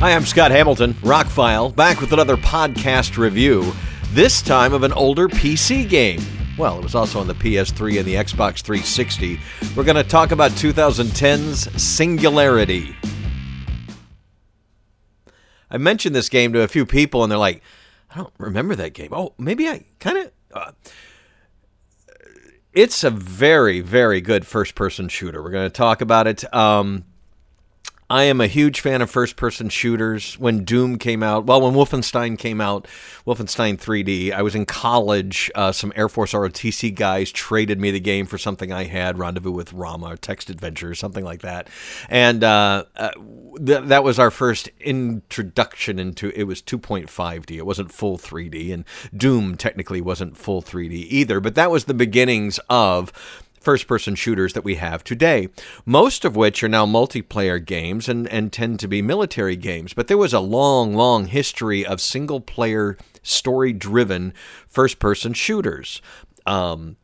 Hi, I'm Scott Hamilton, Rockfile, back with another podcast review, this time of an older PC game. Well, it was also on the PS3 and the Xbox 360. We're going to talk about 2010's Singularity. I mentioned this game to a few people, and they're like, I don't remember that game. Oh, maybe I kind of. Uh, it's a very, very good first person shooter. We're going to talk about it. Um, I am a huge fan of first person shooters. When Doom came out, well, when Wolfenstein came out, Wolfenstein 3D, I was in college. Uh, some Air Force ROTC guys traded me the game for something I had, Rendezvous with Rama, or Text Adventure, or something like that. And uh, uh, th- that was our first introduction into it was 2.5D. It wasn't full 3D. And Doom technically wasn't full 3D either. But that was the beginnings of first person shooters that we have today, most of which are now multiplayer games and, and tend to be military games. But there was a long, long history of single player, story driven first person shooters. Um,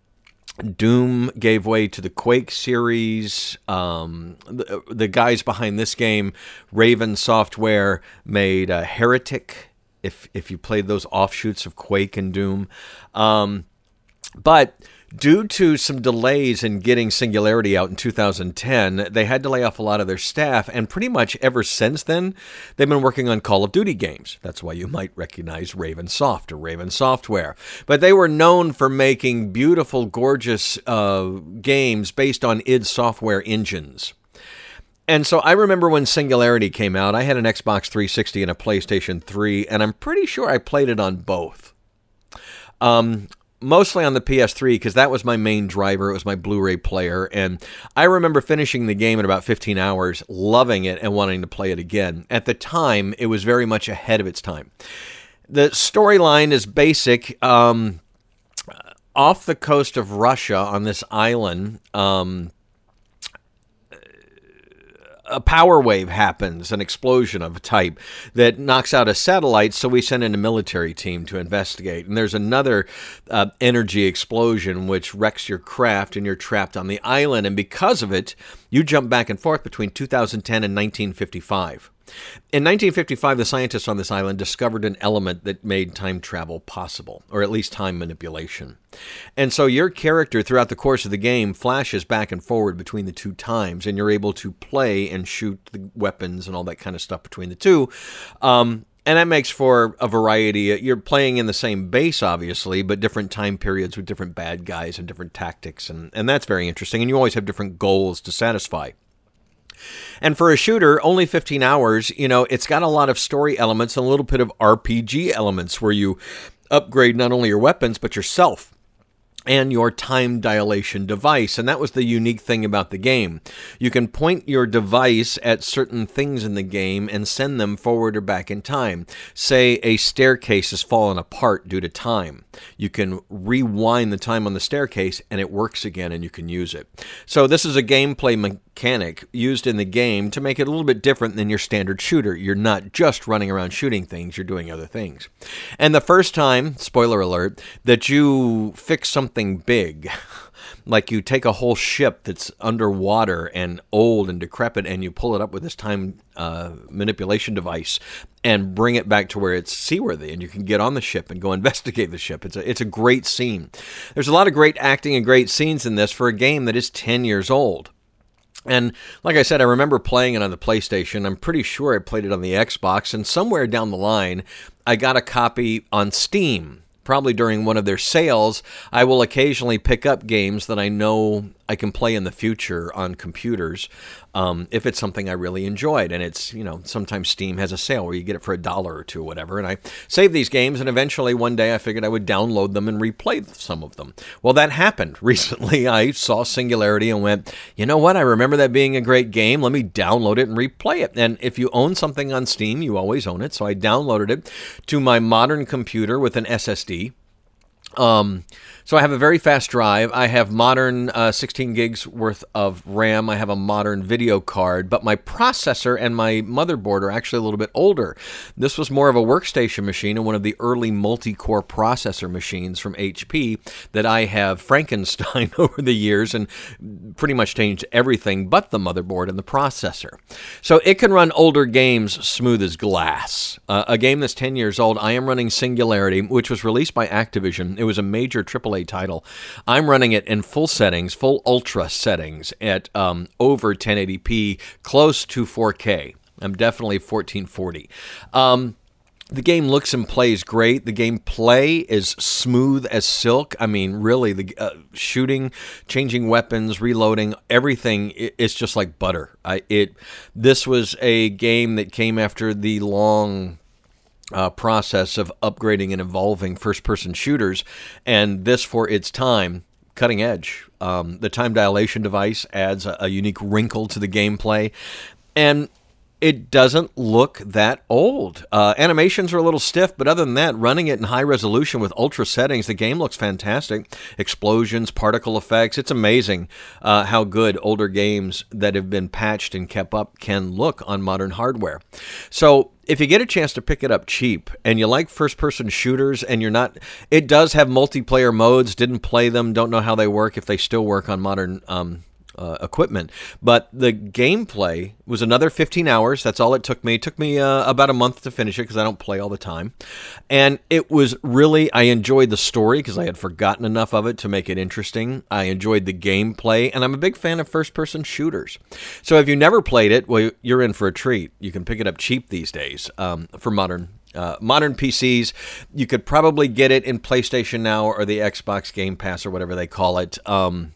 Doom gave way to the Quake series. Um, the, the, guys behind this game, Raven Software, made uh, Heretic. If if you played those offshoots of Quake and Doom, um, but Due to some delays in getting Singularity out in 2010, they had to lay off a lot of their staff, and pretty much ever since then, they've been working on Call of Duty games. That's why you might recognize Raven Soft or Raven Software. But they were known for making beautiful, gorgeous uh, games based on id Software engines. And so I remember when Singularity came out, I had an Xbox 360 and a PlayStation 3, and I'm pretty sure I played it on both. Um, mostly on the PS3 because that was my main driver. It was my Blu-ray player, and I remember finishing the game in about 15 hours, loving it and wanting to play it again. At the time, it was very much ahead of its time. The storyline is basic. Um, off the coast of Russia, on this island, um, a power wave happens, an explosion of a type that knocks out a satellite. So we send in a military team to investigate. And there's another uh, energy explosion which wrecks your craft, and you're trapped on the island. And because of it, you jump back and forth between 2010 and 1955. In 1955, the scientists on this island discovered an element that made time travel possible, or at least time manipulation. And so your character, throughout the course of the game, flashes back and forward between the two times, and you're able to play and shoot the weapons and all that kind of stuff between the two. Um, and that makes for a variety. You're playing in the same base, obviously, but different time periods with different bad guys and different tactics, and, and that's very interesting. And you always have different goals to satisfy. And for a shooter, only 15 hours, you know, it's got a lot of story elements and a little bit of RPG elements where you upgrade not only your weapons, but yourself and your time dilation device. And that was the unique thing about the game. You can point your device at certain things in the game and send them forward or back in time. Say a staircase has fallen apart due to time. You can rewind the time on the staircase and it works again and you can use it. So, this is a gameplay mechanic used in the game to make it a little bit different than your standard shooter. You're not just running around shooting things, you're doing other things. And the first time, spoiler alert, that you fix something big, like you take a whole ship that's underwater and old and decrepit and you pull it up with this time uh, manipulation device and bring it back to where it's seaworthy and you can get on the ship and go investigate the ship. It's a, it's a great scene. There's a lot of great acting and great scenes in this for a game that is 10 years old. And like I said, I remember playing it on the PlayStation. I'm pretty sure I played it on the Xbox. And somewhere down the line, I got a copy on Steam probably during one of their sales, I will occasionally pick up games that I know I can play in the future on computers um, if it's something I really enjoyed. And it's, you know, sometimes Steam has a sale where you get it for a dollar or two or whatever. And I save these games, and eventually one day I figured I would download them and replay some of them. Well, that happened recently. I saw Singularity and went, you know what? I remember that being a great game. Let me download it and replay it. And if you own something on Steam, you always own it. So I downloaded it to my modern computer with an SSD Um, so I have a very fast drive. I have modern uh, 16 gigs worth of RAM. I have a modern video card, but my processor and my motherboard are actually a little bit older. This was more of a workstation machine and one of the early multi-core processor machines from HP that I have Frankenstein over the years and pretty much changed everything but the motherboard and the processor. So it can run older games smooth as glass. Uh, a game that's 10 years old, I am running Singularity, which was released by Activision. It was a major AAA title. I'm running it in full settings, full ultra settings at um, over 1080p, close to 4K. I'm definitely 1440. Um, the game looks and plays great. The gameplay is smooth as silk. I mean, really, the uh, shooting, changing weapons, reloading, everything is just like butter. I, it. This was a game that came after the long uh, process of upgrading and evolving first person shooters, and this for its time. Cutting edge. Um, the time dilation device adds a, a unique wrinkle to the gameplay. And it doesn't look that old. Uh, animations are a little stiff, but other than that, running it in high resolution with ultra settings, the game looks fantastic. Explosions, particle effects, it's amazing uh, how good older games that have been patched and kept up can look on modern hardware. So, if you get a chance to pick it up cheap and you like first person shooters and you're not, it does have multiplayer modes, didn't play them, don't know how they work, if they still work on modern um, uh, equipment. But the gameplay was another 15 hours. That's all it took me. It took me uh, about a month to finish it because I don't play all the time. And it was really, I enjoyed the story because I had forgotten enough of it to make it interesting. I enjoyed the gameplay, and I'm a big fan of first person shooters. So if you never played it, well, you're in for a treat. You can pick it up cheap these days um, for modern uh, modern PCs. You could probably get it in PlayStation Now or the Xbox Game Pass or whatever they call it. Um,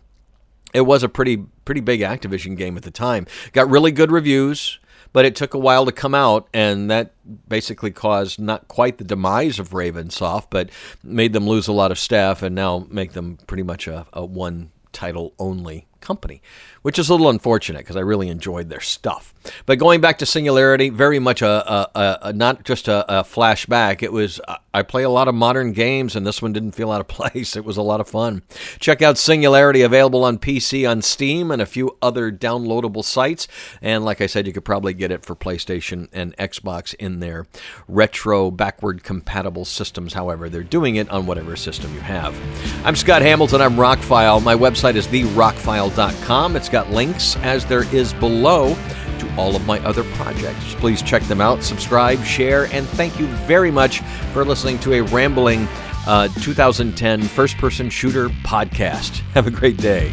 it was a pretty pretty big Activision game at the time. Got really good reviews, but it took a while to come out, and that basically caused not quite the demise of Ravensoft, but made them lose a lot of staff, and now make them pretty much a, a one title only company, which is a little unfortunate because I really enjoyed their stuff. But going back to Singularity, very much a, a, a not just a, a, flashback. It was uh, I play a lot of modern games, and this one didn't feel out of place. It was a lot of fun. Check out Singularity, available on PC, on Steam, and a few other downloadable sites. And like I said, you could probably get it for PlayStation and Xbox in their retro, backward compatible systems. However, they're doing it on whatever system you have. I'm Scott Hamilton. I'm Rockfile. My website is the therockfile.com. It's got links as there is below to all of my other projects. Please check them out, subscribe, share, and thank you very much for listening to a rambling uh, 2010 first person shooter podcast. Have a great day.